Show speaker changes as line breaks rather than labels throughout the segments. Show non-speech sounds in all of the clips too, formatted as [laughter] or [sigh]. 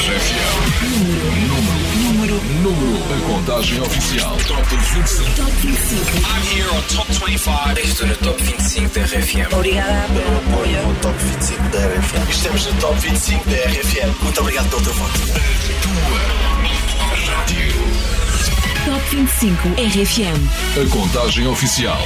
RFM. Número, número, número. A contagem oficial. Top 25.
Top 25.
I'm here on Top 25. Estou no Top 25 da RFM.
Obrigada pelo apoio.
no Top 25 da RFM. Estamos no Top 25 da RFM. Muito obrigado pelo teu voto.
Tua rádio.
Top 25 RFM.
A contagem oficial.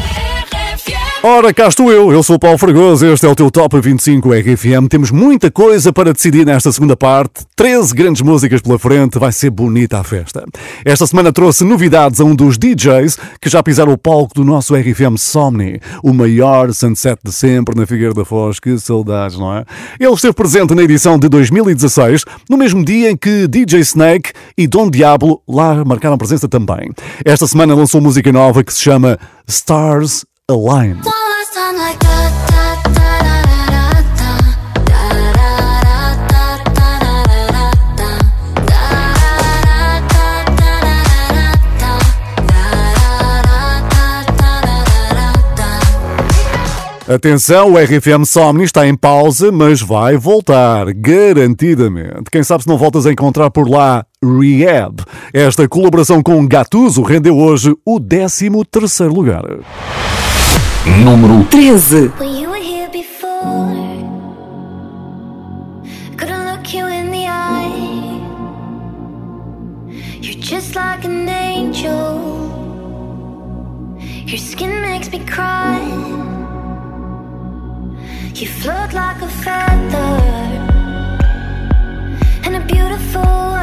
Ora, cá estou eu, eu sou o Paulo Fragoso, este é o teu Top 25 RFM. Temos muita coisa para decidir nesta segunda parte, 13 grandes músicas pela frente, vai ser bonita a festa. Esta semana trouxe novidades a um dos DJs que já pisaram o palco do nosso RFM Somni, o maior sunset de sempre na Figueira da Foz, que saudades, não é? Ele esteve presente na edição de 2016, no mesmo dia em que DJ Snake e Dom Diablo lá marcaram presença também. Esta semana lançou música nova que se chama Stars Align. Atenção, o RFM Somni está em pausa, mas vai voltar, garantidamente. Quem sabe se não voltas a encontrar por lá Rehab. Esta colaboração com Gatuso rendeu hoje o 13 terceiro lugar.
número
13.
Just like an angel, your skin makes me cry. You float like a feather, and a beautiful.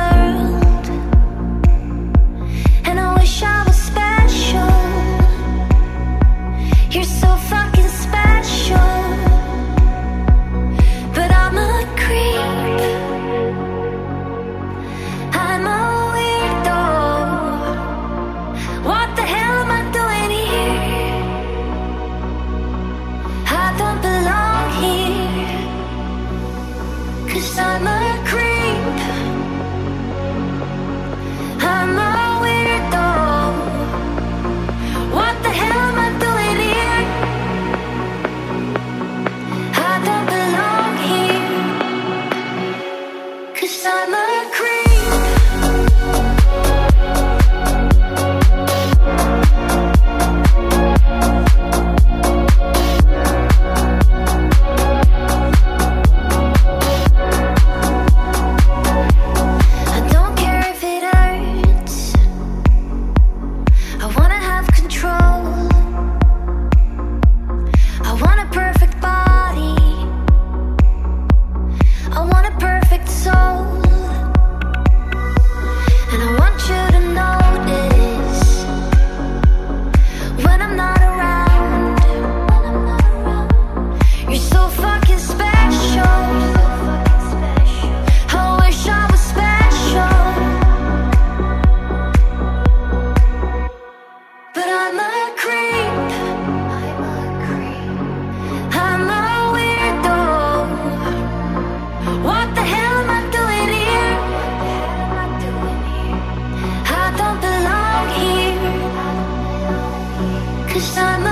Cause I'm a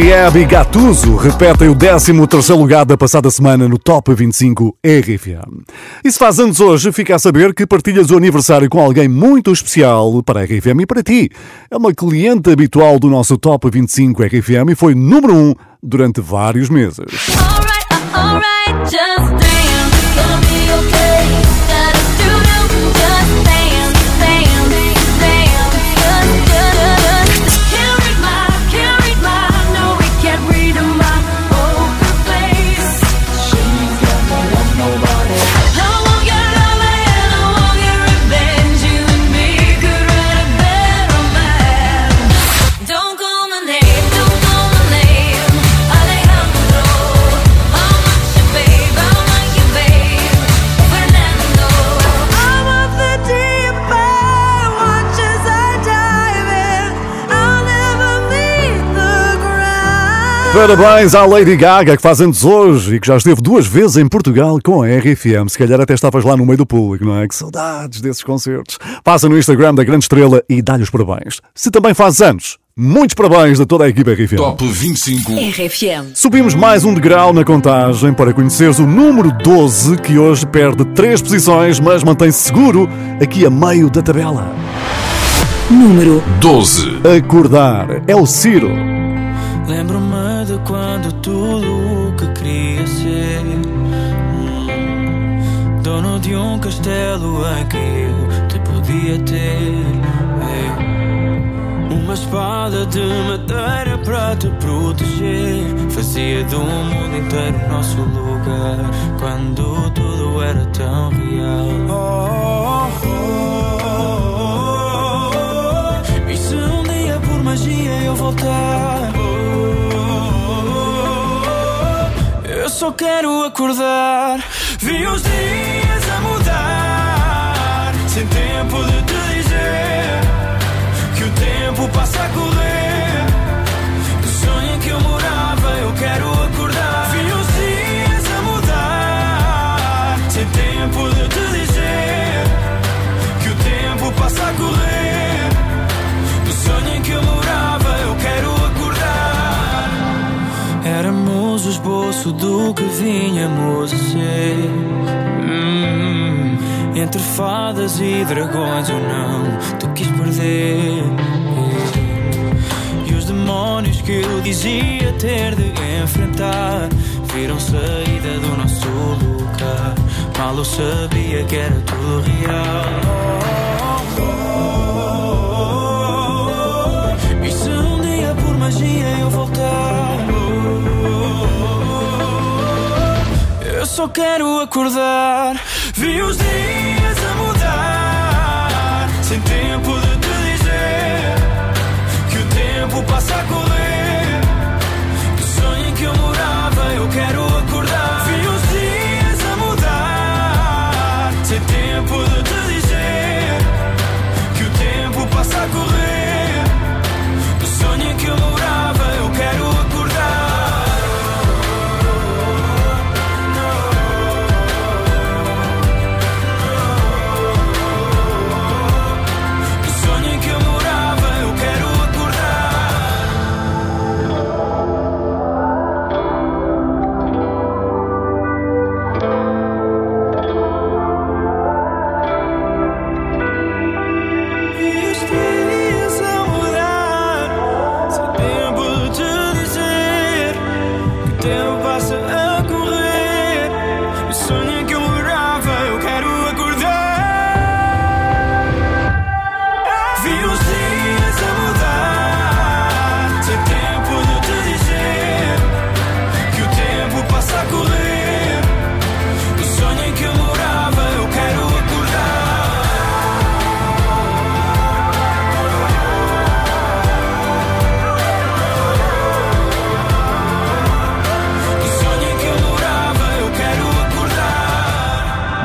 Rehab e Gatuso repetem o 13 terceiro lugar da passada semana no Top 25 RFM. E se faz anos hoje, fica a saber que partilhas o aniversário com alguém muito especial para a RFM e para ti. É uma cliente habitual do nosso Top 25 RFM e foi número 1 durante vários meses.
Alright, alright, just dance.
Parabéns à Lady Gaga que faz anos hoje e que já esteve duas vezes em Portugal com a RFM. Se calhar até estavas lá no meio do público, não é? Que saudades desses concertos. Passa no Instagram da Grande Estrela e dá-lhe os parabéns. Se também faz anos, muitos parabéns a toda a equipa RFM.
Top 25.
RFM.
Subimos mais um degrau na contagem para conheceres o número 12 que hoje perde três posições, mas mantém-se seguro aqui a meio da tabela.
Número
12.
Acordar é o Ciro.
Lembro-me de quando tudo o que queria ser hum, Dono de um castelo em que eu te podia ter é. Uma espada de madeira para te proteger Fazia do mundo inteiro nosso lugar Quando tudo era tão real Oh, oh, oh, oh. E se um dia por magia eu voltar só quero acordar. Vi os dias a mudar Sem tempo de te dizer Que o tempo passa a correr esboço do que vinhamos a ser. Hum, entre fadas e dragões eu não te quis perder. E os demónios que eu dizia ter de enfrentar viram saída do nosso lugar. Mal eu sabia que era tudo real. Magia eu voltar? Só quero acordar. Vi os dias a mudar. Sem tempo de te dizer que o tempo passa a correr.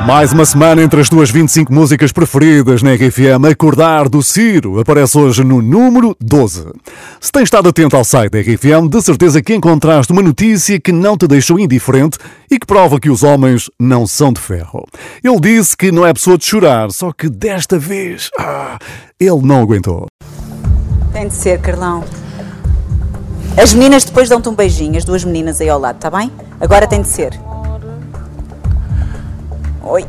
Mais uma semana entre as tuas 25 músicas preferidas na RFM. Acordar do Ciro aparece hoje no número 12. Se tens estado atento ao site da RFM, de certeza que encontraste uma notícia que não te deixou indiferente e que prova que os homens não são de ferro. Ele disse que não é pessoa de chorar, só que desta vez ah, ele não aguentou.
Tem de ser, Carlão. As meninas depois dão-te um beijinho, as duas meninas aí ao lado, tá bem? Agora tem de ser. Oi.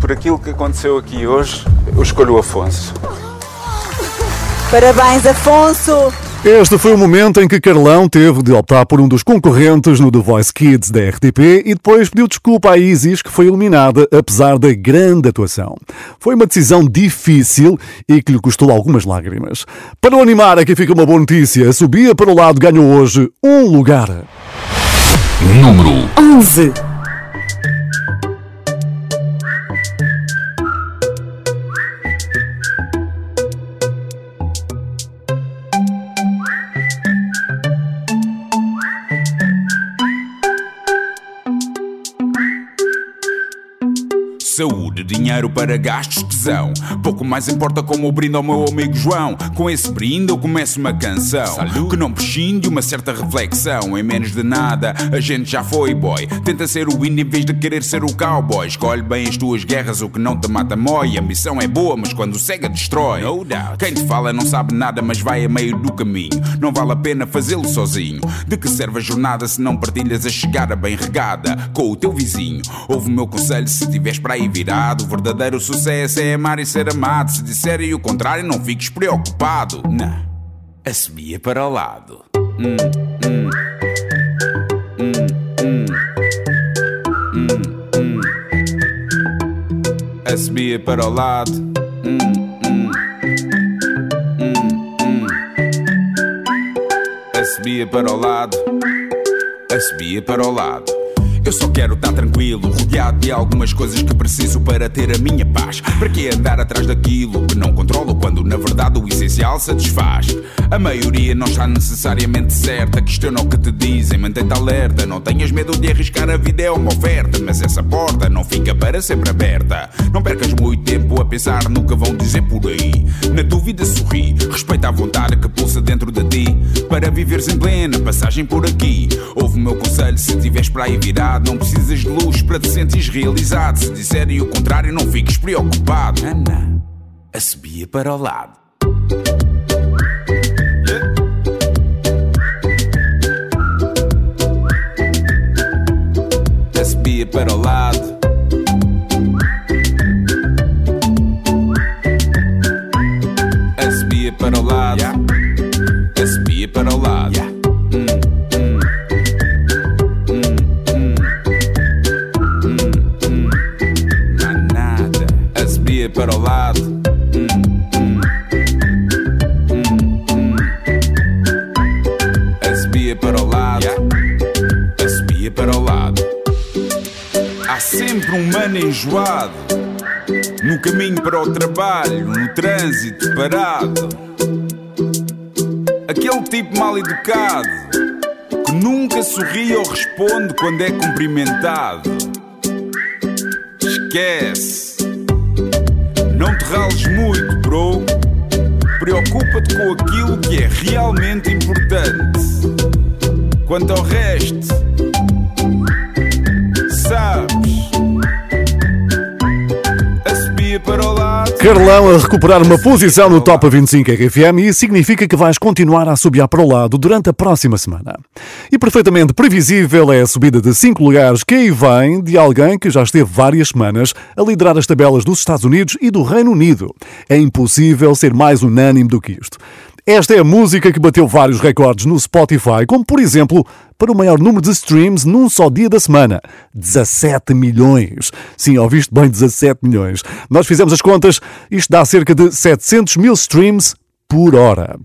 Por aquilo que aconteceu aqui hoje, eu escolho o Afonso.
Parabéns, Afonso!
Este foi o momento em que Carlão teve de optar por um dos concorrentes no The Voice Kids da RTP e depois pediu desculpa à Isis, que foi eliminada apesar da grande atuação. Foi uma decisão difícil e que lhe custou algumas lágrimas. Para o animar, aqui fica uma boa notícia. A Subia para o lado ganhou hoje um lugar.
Número
11.
Saúde, dinheiro para gastos, tesão. Pouco mais importa como eu brindo ao meu amigo João. Com esse brinde eu começo uma canção que não prescinde uma certa reflexão. Em menos de nada, a gente já foi boy. Tenta ser o índio em vez de querer ser o cowboy. Escolhe bem as tuas guerras, o que não te mata mói. A missão é boa, mas quando cega destrói. No doubt. Quem te fala não sabe nada, mas vai a meio do caminho. Não vale a pena fazê-lo sozinho. De que serve a jornada se não partilhas a chegada bem regada com o teu vizinho? Ouve o meu conselho se tiveres para aí virado. O verdadeiro sucesso é amar e ser amado. Se disserem o contrário, não fiques preocupado. Não, assobia para o lado. Hum, hum. Hum, hum. Hum, hum. Para o lado. Hum, hum. Hum, hum. Assobia para o lado. Assobia para o lado. Eu só quero estar tranquilo, rodeado de algumas coisas que preciso para ter a minha paz. Para que andar atrás daquilo que não controlo quando na verdade o essencial satisfaz? A maioria não está necessariamente certa, questiona o que te dizem, mantém-te alerta. Não tenhas medo de arriscar, a vida é uma oferta, mas essa porta não fica para sempre aberta. Não percas muito tempo a pensar no que vão dizer por aí. Na dúvida, sorri, respeita a vontade que pulsa dentro de ti. Para viveres em plena passagem por aqui. Ouve o meu conselho se tiveres para aí Não precisas de luz para te sentires realizado. Se disserem o contrário, não fiques preocupado. Ana, assobia para o lado. Assobia para o lado. Assobia para o lado. Assobia para o lado. O lado. Hum. Assobia para o lado. Assobia para o lado. Há sempre um mano enjoado no caminho para o trabalho, no trânsito parado. Aquele tipo mal educado que nunca sorri ou responde quando é cumprimentado. Esquece, rales muito, bro. Preocupa-te com aquilo que é realmente importante. Quanto ao resto,
Carlão a recuperar uma posição no Top 25 RFM e significa que vais continuar a subir para o lado durante a próxima semana. E perfeitamente previsível é a subida de 5 lugares que aí vem de alguém que já esteve várias semanas a liderar as tabelas dos Estados Unidos e do Reino Unido. É impossível ser mais unânime do que isto. Esta é a música que bateu vários recordes no Spotify, como por exemplo, para o maior número de streams num só dia da semana. 17 milhões. Sim, ouviste bem, 17 milhões. Nós fizemos as contas, isto dá cerca de 700 mil streams por hora.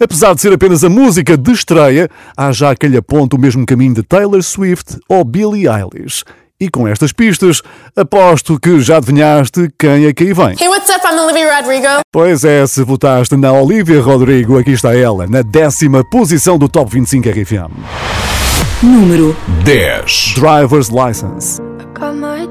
Apesar de ser apenas a música de estreia, há já quem lhe aponta o mesmo caminho de Taylor Swift ou Billie Eilish. E com estas pistas, aposto que já adivinhaste quem é que aí vem.
Hey, what's up? I'm Olivia Rodrigo.
Pois é, se votaste na Olivia Rodrigo, aqui está ela, na décima posição do Top 25 RFM.
Número
10.
Driver's License.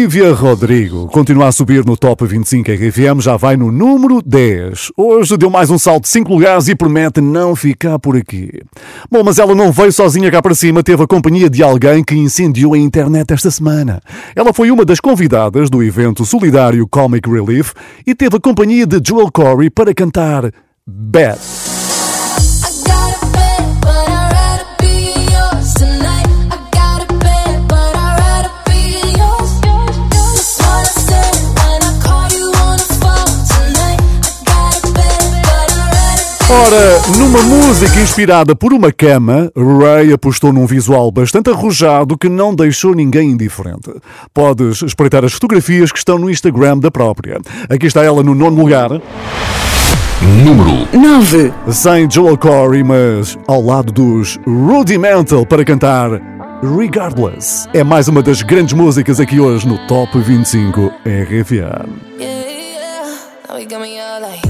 Olivia Rodrigo continua a subir no Top 25 RFM, já vai no número 10. Hoje deu mais um salto de 5 lugares e promete não ficar por aqui. Bom, mas ela não veio sozinha cá para cima, teve a companhia de alguém que incendiou a internet esta semana. Ela foi uma das convidadas do evento solidário Comic Relief e teve a companhia de Joel Corey para cantar Bad. Ora, numa música inspirada por uma cama, Ray apostou num visual bastante arrojado que não deixou ninguém indiferente. Podes espreitar as fotografias que estão no Instagram da própria. Aqui está ela no nono lugar.
Número
9.
Sem Joel Corey, mas ao lado dos Rudimental para cantar Regardless. É mais uma das grandes músicas aqui hoje no Top 25 RFA.
Now we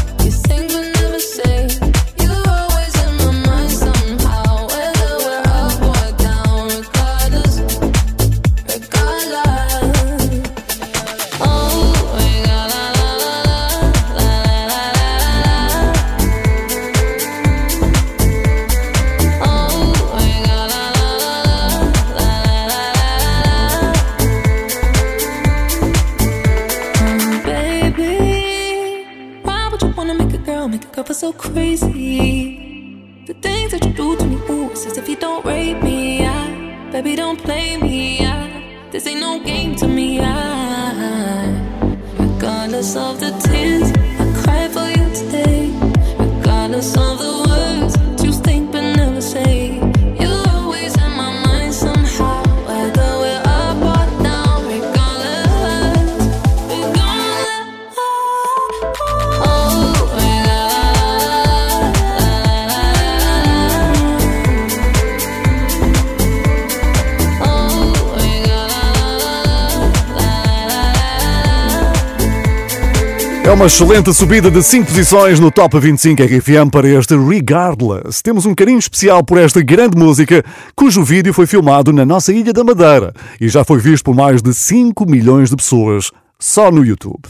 É uma excelente subida de 5 posições no Top 25 RFM para este Regardless. Temos um carinho especial por esta grande música, cujo vídeo foi filmado na nossa Ilha da Madeira e já foi visto por mais de 5 milhões de pessoas só no YouTube.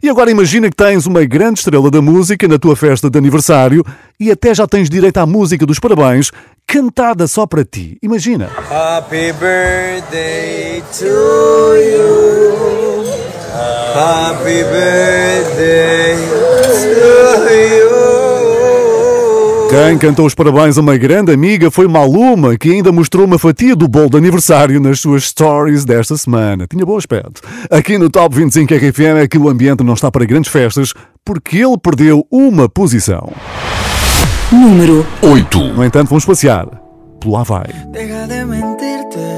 E agora imagina que tens uma grande estrela da música na tua festa de aniversário e até já tens direito à música dos parabéns cantada só para ti. Imagina.
Happy birthday to you. Happy birthday to you.
Quem cantou os parabéns a uma grande amiga foi Maluma, que ainda mostrou uma fatia do bolo de aniversário nas suas stories desta semana. Tinha bom aspecto. Aqui no Top 25 RFM é que o ambiente não está para grandes festas, porque ele perdeu uma posição.
Número
8. No entanto, vamos passear pelo Havaí.
Deja de mentirte.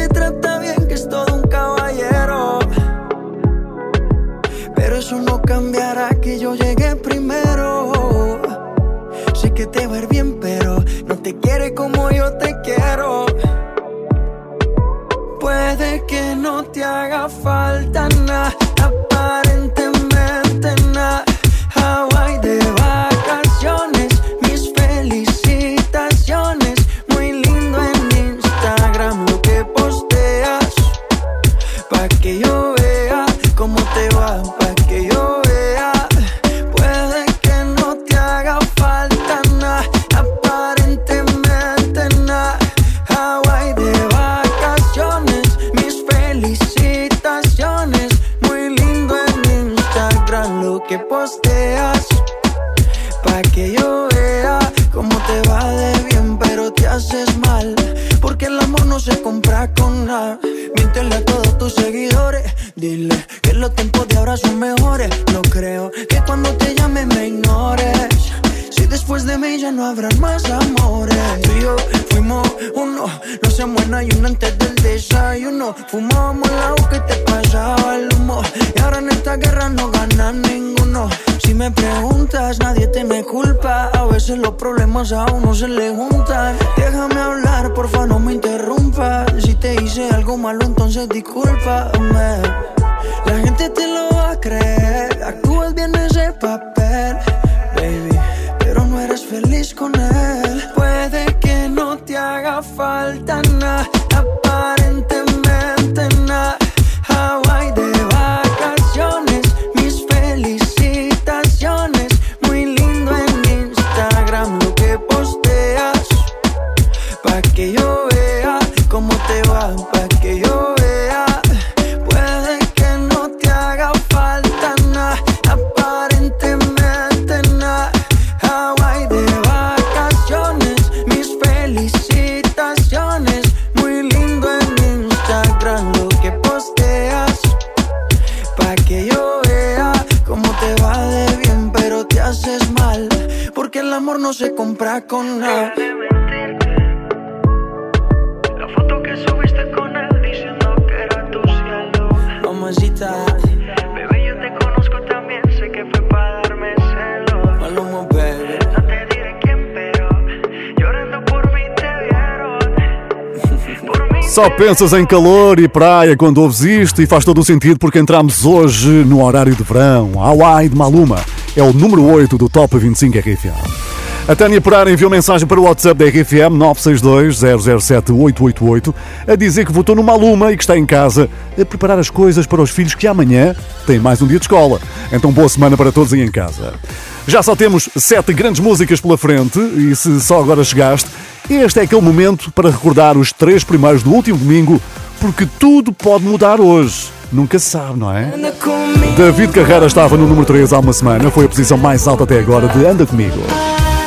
eso no cambiará que yo llegué primero. Sé que te va a ir bien, pero no te quiere como yo te quiero. Puede que no te haga falta nada,
no se compra con nada.
La foto que subiste con él diciendo que era tu cielo.
Mamacita,
Bebé, yo te conozco también, sé que fue para darme celos.
Maluma, baby.
No te diré quién, pero llorando por mí te vieron. Por mí
Só pensas em calor e praia quando ouves isto e faz todo o sentido porque entramos hoje no horário de verão. Hawaii de Maluma é o número 8 do Top 25 RFM. A Tânia Pereira enviou mensagem para o WhatsApp da RFM 962-007-888 a dizer que votou no Maluma e que está em casa a preparar as coisas para os filhos que amanhã têm mais um dia de escola. Então boa semana para todos aí em casa. Já só temos sete grandes músicas pela frente e se só agora chegaste, este é aquele momento para recordar os três primeiros do último domingo, porque tudo pode mudar hoje. Nunca se sabe, não é? David Carreira estava no número 3 há uma semana, foi a posição mais alta até agora de Anda Comigo.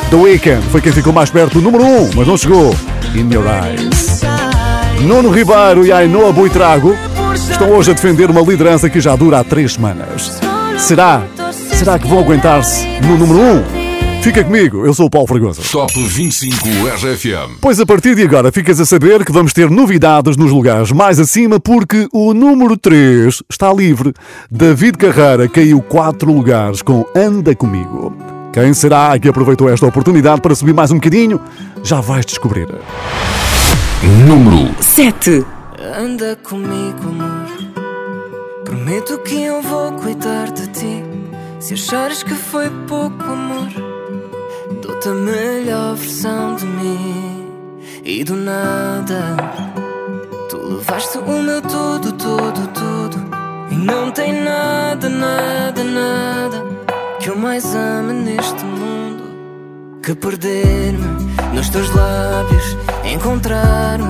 The Weeknd foi quem ficou mais perto do número 1, mas não chegou. In Your Eyes. Nuno Ribeiro e Ainoa Buitrago estão hoje a defender uma liderança que já dura há três semanas. Será? Será que vão aguentar-se no número 1? Fica comigo, eu sou o Paulo Fragoso.
Top 25 RFM.
Pois a partir de agora ficas a saber que vamos ter novidades nos lugares mais acima porque o número 3 está livre. David Carreira caiu 4 lugares com Anda Comigo. Quem será que aproveitou esta oportunidade para subir mais um bocadinho? Já vais descobrir.
Número
7.
Anda comigo, amor. Prometo que eu vou cuidar de ti. Se achares que foi pouco amor, dou-te a melhor versão de mim. E do nada, tu levaste o meu tudo, tudo, tudo. E não tem nada, nada, nada que eu mais ame neste mundo que perder-me nos teus lábios, encontrar-me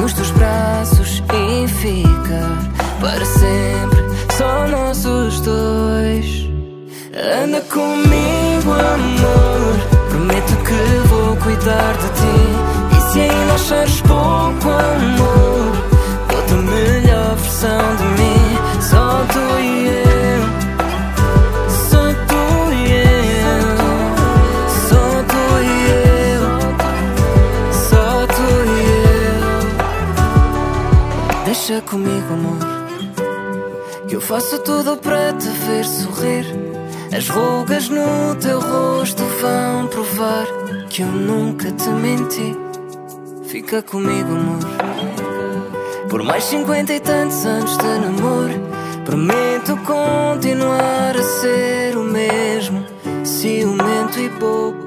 nos teus braços e ficar para sempre só nós os dois. Anda comigo, amor. Prometo que vou cuidar de ti. E se ainda achares pouco amor, dou-te a melhor versão de mim. Só tu e eu. Deixa comigo, amor. Que eu faço tudo para te ver sorrir. As rugas no teu rosto vão provar que eu nunca te menti. Fica comigo, amor. Por mais cinquenta e tantos anos de namoro, prometo continuar a ser o mesmo, ciumento e bobo.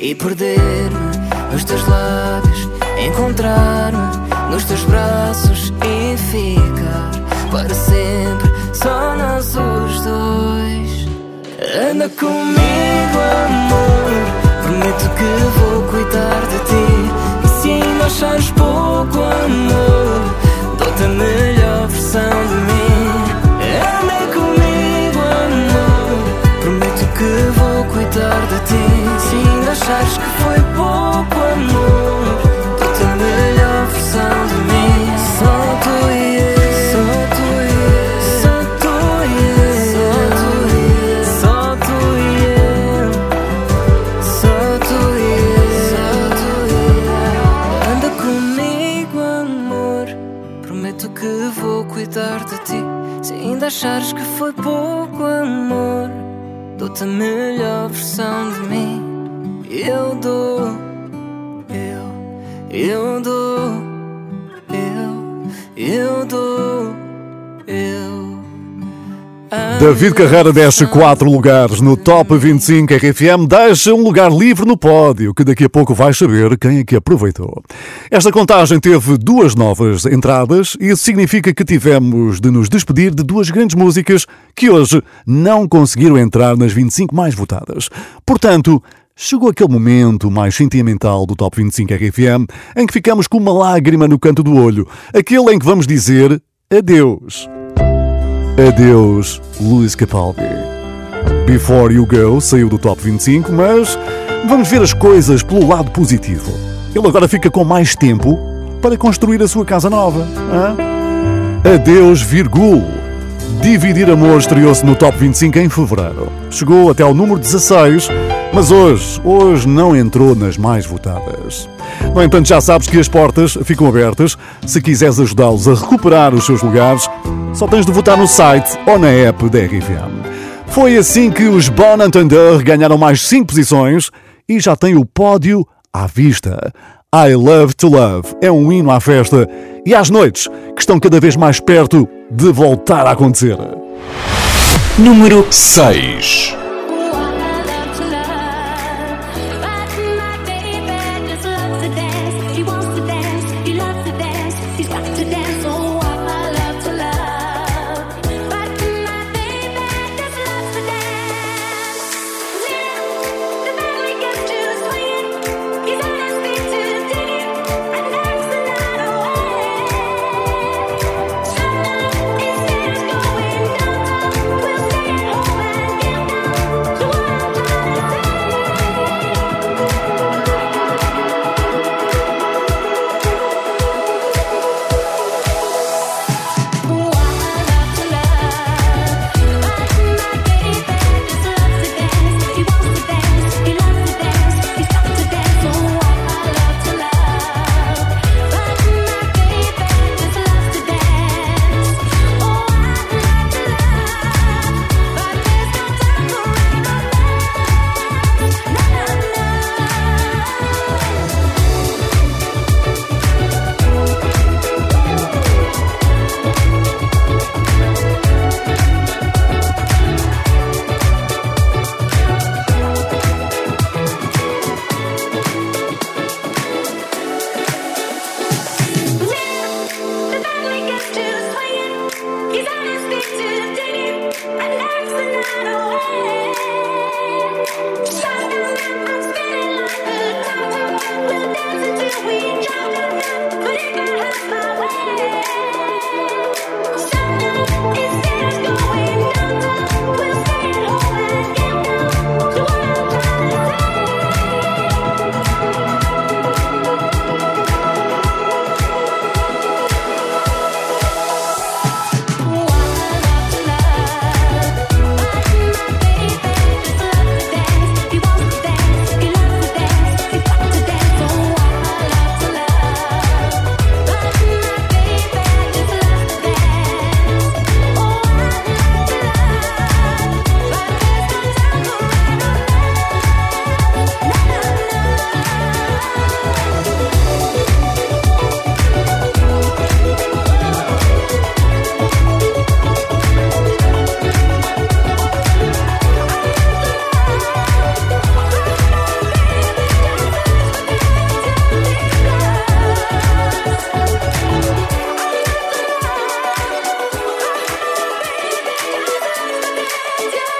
E perder-me nos teus lábios, encontrar-me nos teus braços e ficar para sempre só nós os dois. Anda comigo, amor. Prometo que vou cuidar de ti. E se ainda achares pouco amor, dou-te a melhor versão de mim. Que foi
David Carreira desce 4 lugares no Top 25 RFM, deixa um lugar livre no pódio, que daqui a pouco vais saber quem é que aproveitou. Esta contagem teve duas novas entradas e isso significa que tivemos de nos despedir de duas grandes músicas que hoje não conseguiram entrar nas 25 mais votadas. Portanto, chegou aquele momento mais sentimental do Top 25 RFM em que ficamos com uma lágrima no canto do olho, aquele em que vamos dizer adeus. Adeus, Luís Capaldi. Before You Go saiu do Top 25, mas vamos ver as coisas pelo lado positivo. Ele agora fica com mais tempo para construir a sua casa nova. hã? Adeus, Virgul. Dividir Amor estreou-se no Top 25 em fevereiro. Chegou até ao número 16 Mas hoje, hoje não entrou nas mais votadas. No entanto, já sabes que as portas ficam abertas. Se quiseres ajudá-los a recuperar os seus lugares, só tens de votar no site ou na app da RFM. Foi assim que os Bon Entendeur ganharam mais 5 posições e já têm o pódio à vista. I Love to Love é um hino à festa e às noites que estão cada vez mais perto de voltar a acontecer.
Número
6.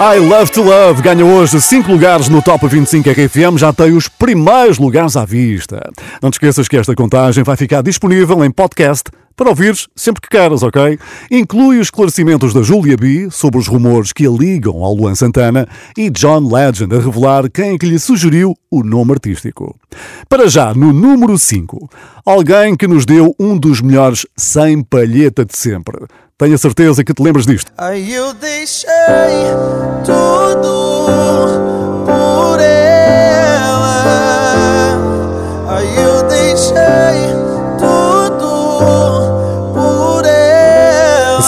I Love to Love ganha hoje 5 lugares no Top 25 RFM, já tem os primeiros lugares à vista. Não te esqueças que esta contagem vai ficar disponível em podcast para ouvires sempre que queiras, ok? Inclui os esclarecimentos da Julia B sobre os rumores que a ligam ao Luan Santana e John Legend a revelar quem é que lhe sugeriu o nome artístico. Para já, no número 5, alguém que nos deu um dos melhores sem palheta de sempre. Tenho a certeza que te lembras disto.
Aí eu deixei tudo por ela. Aí eu deixei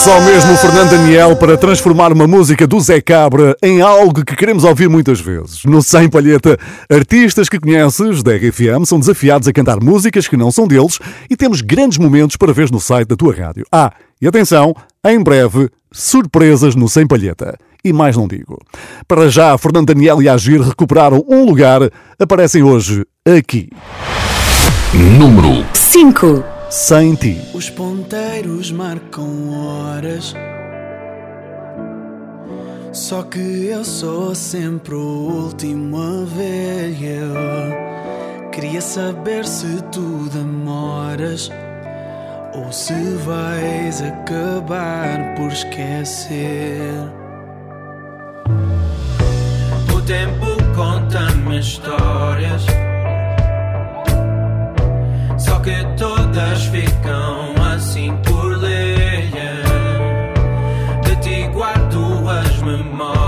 Só mesmo o Fernando Daniel para transformar uma música do Zé Cabra em algo que queremos ouvir muitas vezes. No Sem Palheta, artistas que conheces da RFM são desafiados a cantar músicas que não são deles e temos grandes momentos para ver no site da tua rádio. Ah, e atenção, em breve, surpresas no Sem Palheta. E mais não digo. Para já, Fernando Daniel e Agir recuperaram um lugar, aparecem hoje aqui.
Número
5.
Sem ti.
Os ponteiros marcam horas. Só que eu sou sempre o último a ver. Eu queria saber se tu demoras ou se vais acabar por esquecer. O tempo conta-me histórias. Só que todas ficam assim por ler. De ti guardo as memórias.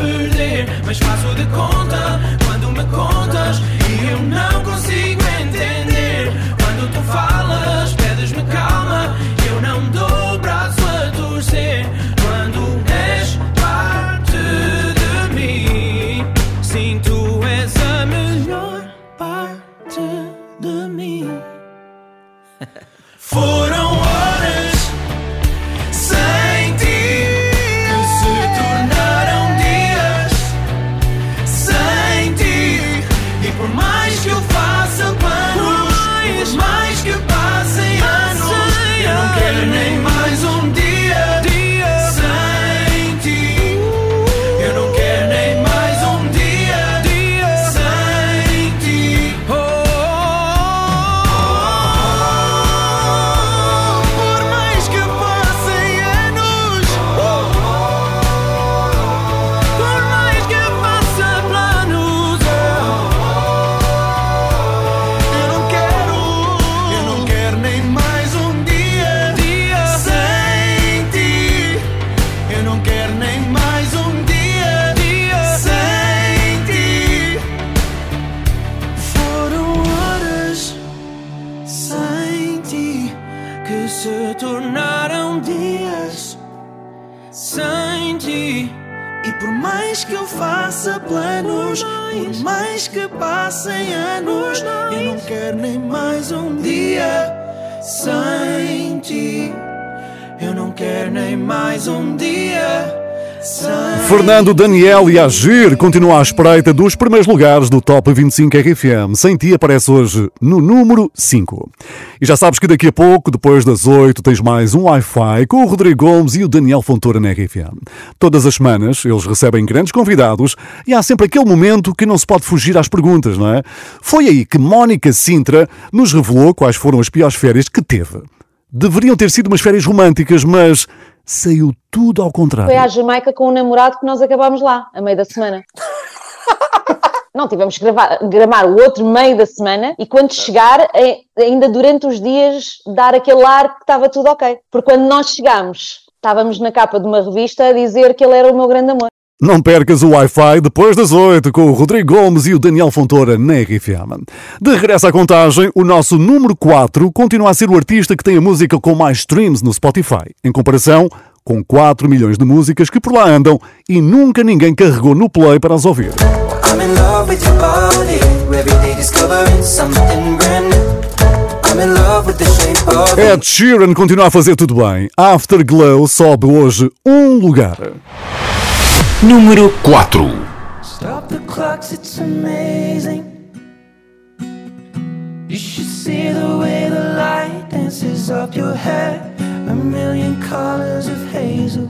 Perder. Mas faço de conta quando me contas. E eu não consigo entender. Quando tu falas, pedes-me calma. Eu não dou o braço a torcer. Quando és parte de mim, sim, tu és a melhor parte de mim. [laughs] Foram se tornaram dias sem ti. E por mais que eu faça planos, por mais que passem anos, eu não quero nem mais um dia sem ti. Eu não quero nem mais um dia
Fernando Daniel e Agir continua à espreita dos primeiros lugares do Top 25 RFM. Sem ti aparece hoje no número 5. E já sabes que daqui a pouco, depois das 8, tens mais um Wi-Fi com o Rodrigo Gomes e o Daniel Fontoura na RFM. Todas as semanas eles recebem grandes convidados e há sempre aquele momento que não se pode fugir às perguntas, não é? Foi aí que Mónica Sintra nos revelou quais foram as piores férias que teve. Deveriam ter sido umas férias românticas, mas saiu tudo ao contrário.
Foi à Jamaica com um namorado que nós acabámos lá, a meio da semana. [laughs] Não, tivemos que gravar, gramar o outro meio da semana e quando chegar, eh, ainda durante os dias, dar aquele ar que estava tudo ok. Porque quando nós chegámos, estávamos na capa de uma revista a dizer que ele era o meu grande amor.
Não percas o Wi-Fi depois das 8 com o Rodrigo Gomes e o Daniel Fontoura na RFM. De regresso à contagem, o nosso número 4 continua a ser o artista que tem a música com mais streams no Spotify, em comparação com 4 milhões de músicas que por lá andam e nunca ninguém carregou no play para as ouvir. Ed Sheeran continua a fazer tudo bem. Afterglow sobe hoje um lugar.
Número
4.
Stop the clocks, it's amazing. You should see the way the light dances up your hair. A million colors of hazel,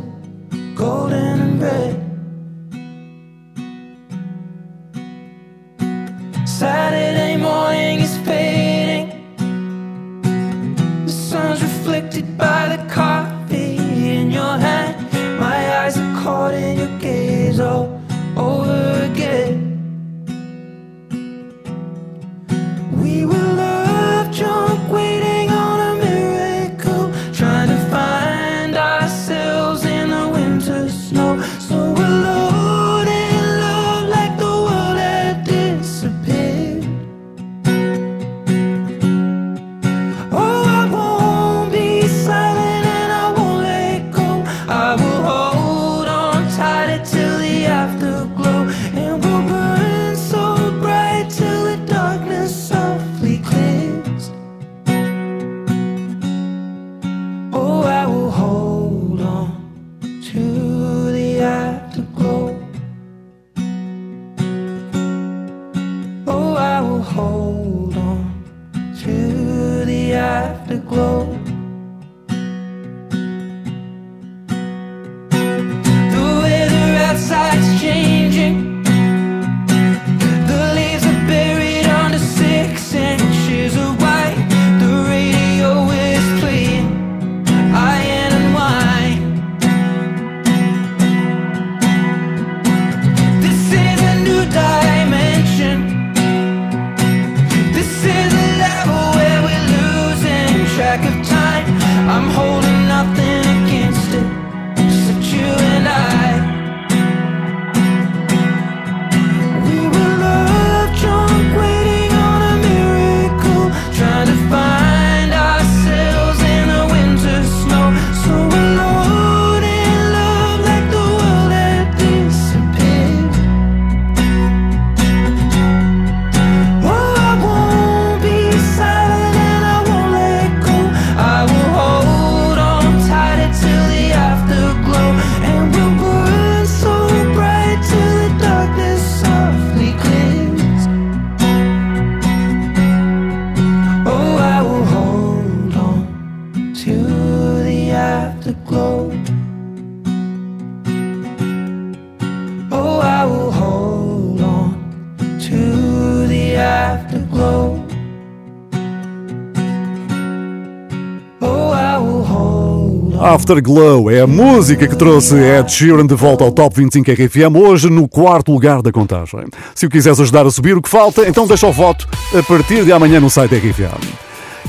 Afterglow é a música que trouxe Ed Sheeran de volta ao Top 25 RFM, hoje no quarto lugar da contagem. Se o quiseres ajudar a subir o que falta, então deixa o voto a partir de amanhã no site RFM.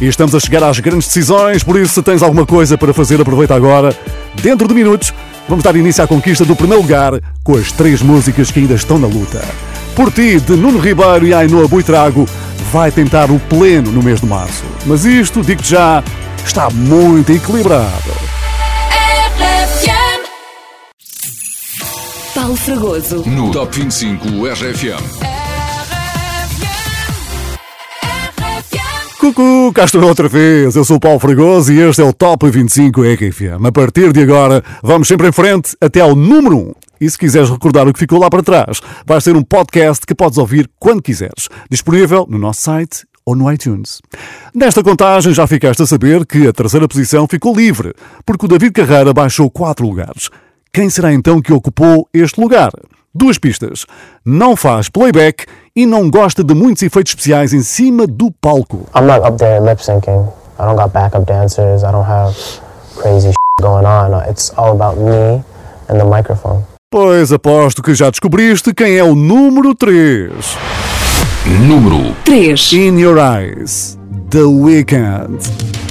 E estamos a chegar às grandes decisões, por isso se tens alguma coisa para fazer, aproveita agora. Dentro de minutos, vamos dar início à conquista do primeiro lugar com as três músicas que ainda estão na luta. Por ti, de Nuno Ribeiro e Ainhoa Buitrago, vai tentar o pleno no mês de março. Mas isto, digo-te já, está muito equilibrado.
Paulo Fragoso.
No Top 25 RFM.
Cucu, cá estou outra vez. Eu sou o Paulo Fragoso e este é o Top 25 RFM. A partir de agora, vamos sempre em frente até ao número 1. E se quiseres recordar o que ficou lá para trás, vai ser um podcast que podes ouvir quando quiseres. Disponível no nosso site ou no iTunes. Nesta contagem já ficaste a saber que a terceira posição ficou livre, porque o David Carreira baixou 4 lugares. Quem será então que ocupou este lugar? Duas pistas. Não faz playback e não gosta de muitos efeitos especiais em cima do palco.
I'm not up there lip syncing. I don't got backup dancers. I don't have crazy shit going on. It's all about me and the microphone.
Pois aposto que já descobriste quem é o número 3.
Número
3.
In Your Eyes, The Weeknd.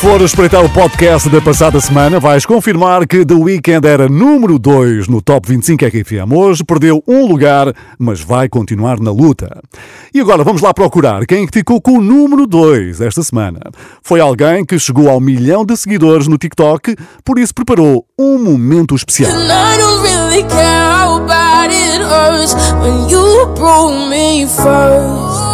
for espreitar o podcast da passada semana, vais confirmar que The Weeknd era número 2 no Top 25 RFM. Hoje perdeu um lugar, mas vai continuar na luta. E agora vamos lá procurar quem que ficou com o número 2 esta semana. Foi alguém que chegou ao milhão de seguidores no TikTok, por isso preparou um momento especial.
When.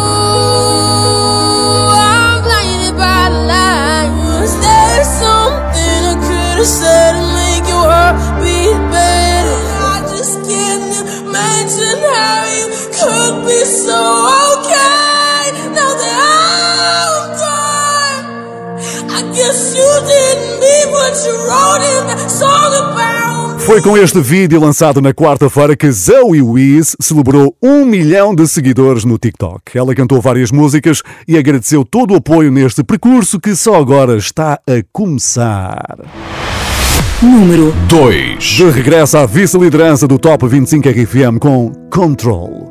Foi com este vídeo lançado na quarta-feira que Zoe Wiz celebrou um milhão de seguidores no TikTok. Ela cantou várias músicas e agradeceu todo o apoio neste percurso que só agora está a começar.
Número
2. De regresso à vice-liderança do Top 25 RFM com Control.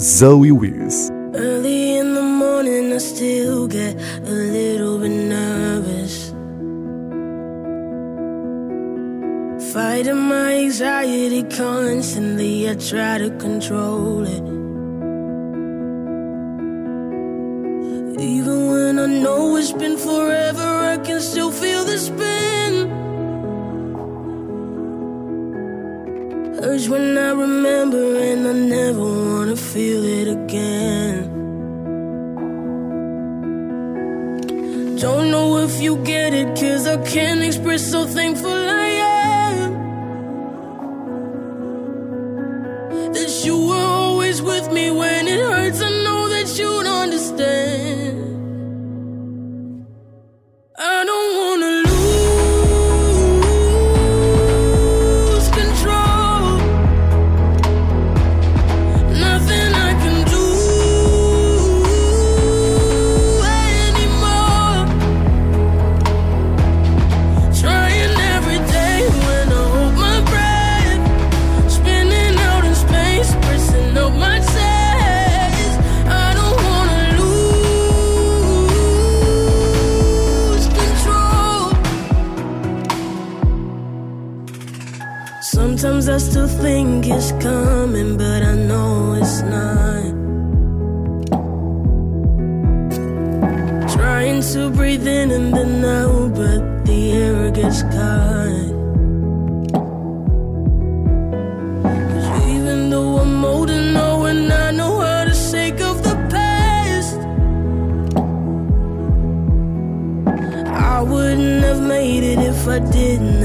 Zoe Wiz.
Early in the morning, I still get a Fighting my anxiety constantly, I try to control it. Even when I know it's been forever, I can still feel the spin. Urge when I remember, and I never wanna feel it again. Don't know if you get it, cause I can't express how thankful I am. That you were always with me when it hurts. I know that you'd understand. I don't wanna think it's coming, but I know it's not. Trying to breathe in and then out, but the air gets caught. 'Cause even though I'm old and I know how to shake off the past, I wouldn't have made it if I didn't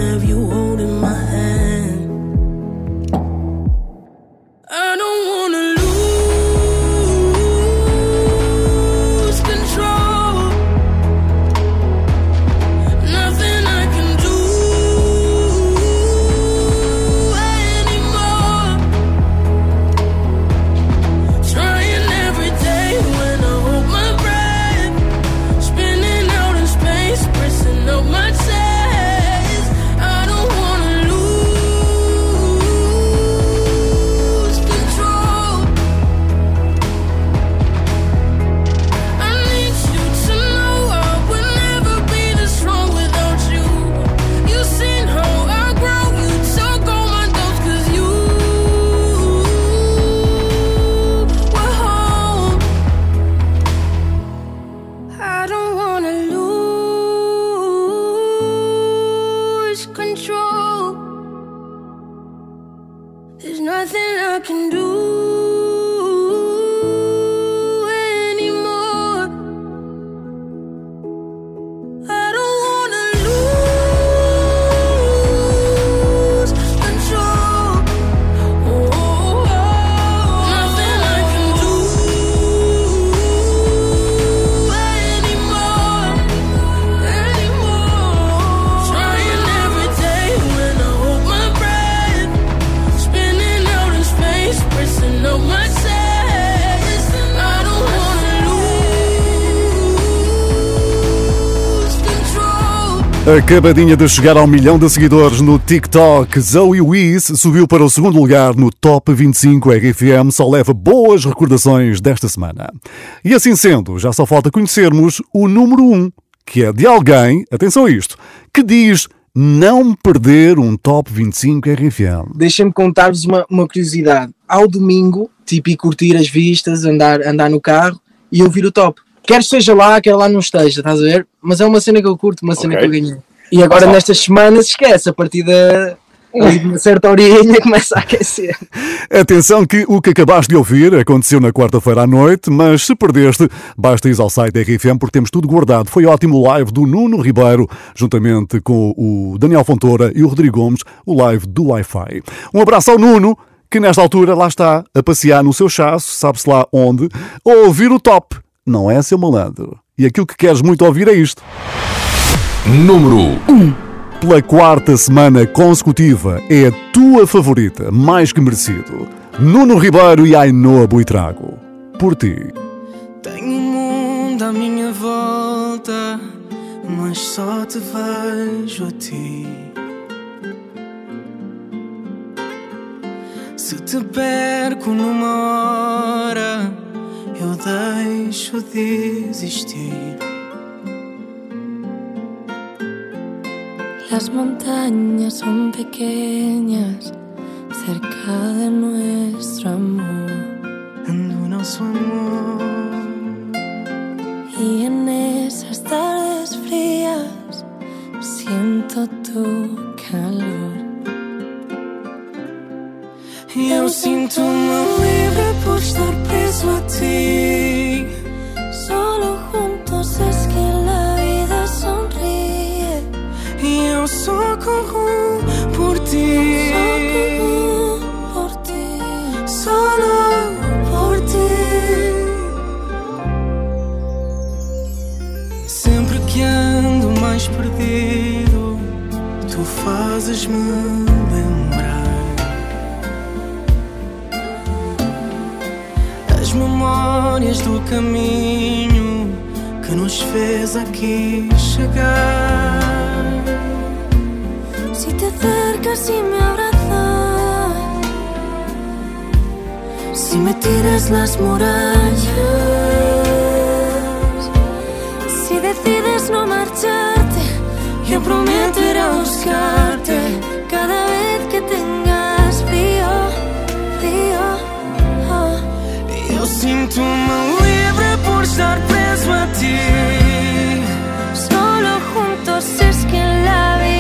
Acabadinha de chegar ao milhão de seguidores no TikTok, Zoe Wiz subiu para o segundo lugar no Top 25 RFM, só leva boas recordações desta semana. E assim sendo, já só falta conhecermos o número 1, que é de alguém, atenção a isto, que diz não perder um Top 25 RFM.
Deixem-me contar-vos uma, uma curiosidade. Ao domingo, tipo, ir curtir as vistas, andar, andar no carro e ouvir o top. Quer esteja lá, quer lá não esteja, estás a ver? Mas é uma cena que eu curto, uma cena
Ok.
que eu ganhei. E agora nestas semanas esquece, a partir da uma [laughs] certa horinha [laughs] começa a aquecer.
Atenção que o que acabaste de ouvir aconteceu na quarta-feira à noite, mas se perdeste, basta ir ao site da RFM porque temos tudo guardado. Foi ótimo o live do Nuno Ribeiro, juntamente com o Daniel Fontoura e o Rodrigo Gomes, o live do Wi-Fi. Um abraço ao Nuno, que nesta altura lá está a passear no seu chasso, sabe-se lá onde, a ouvir o top. Não é, seu malandro? E aquilo que queres muito ouvir é isto.
Número
Pela quarta semana consecutiva, é a tua favorita, mais que merecido. Nuno Ribeiro e Ainhoa Buitrago. Por ti.
Tenho um mundo à minha volta, mas só te vejo a ti. Se te perco numa hora, eu deixo de existir.
Las montañas son pequeñas cerca de nuestro amor.
Do nosso amor.
Y en esas tardes frías siento tu calor.
Eu sinto-me livre estar preso a ti. Fez aqui chegar.
Si te acercas y me abrazas, si me tiras las murallas, si decides no marcharte,
Yo prometo ir a buscarte
cada vez que tengas frío, frío. oh.
Eu sinto-me livre por estar preso a ti.
Solo juntos es que la vida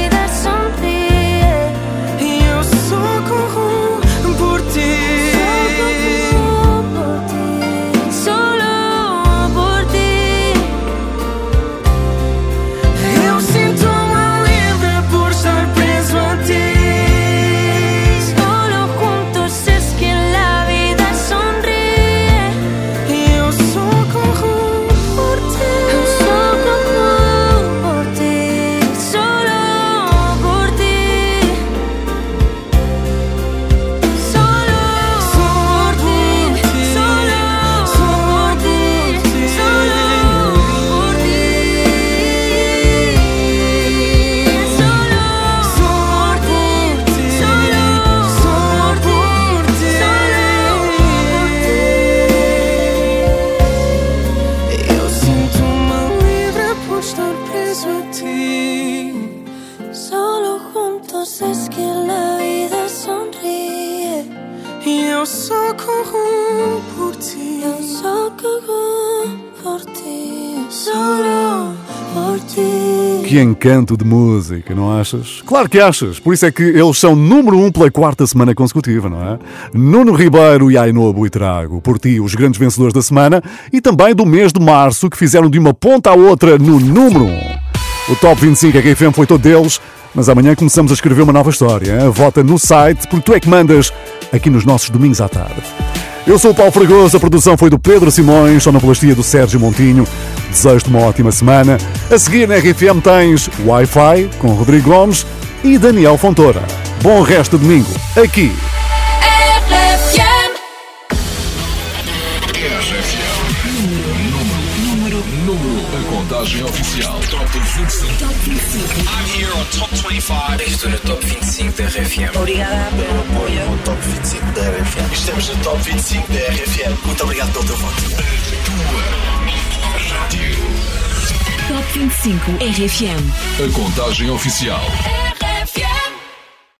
encanto de música, não achas? Claro que achas, por isso é que eles são número um pela quarta semana consecutiva, não é? Nuno Ribeiro e Ainhoa Buitrago, por ti, os grandes vencedores da semana e também do mês de março, que fizeram de uma ponta à outra no número um. O Top 25 RFM foi todo deles, mas amanhã começamos a escrever uma nova história. hein? Vota no site, porque tu é que mandas aqui nos nossos domingos à tarde. Eu sou o Paulo Fragoso, a produção foi do Pedro Simões, sonoplastia do Sérgio Montinho. Desejo-te uma ótima semana. A seguir na RFM tens Wi-Fi com Rodrigo Gomes e Daniel Fontoura. Bom resto de domingo, aqui.
Número, número, a contagem oficial. Top 25. Top 25.
I'm here on Top 25. Estou no Top 25 da RFM.
Obrigada pelo apoio Top 25 da RFM. Estamos no Top 25 da RFM. Muito obrigado pelo teu voto.
Rádio.
Top 25 RFM.
A contagem oficial.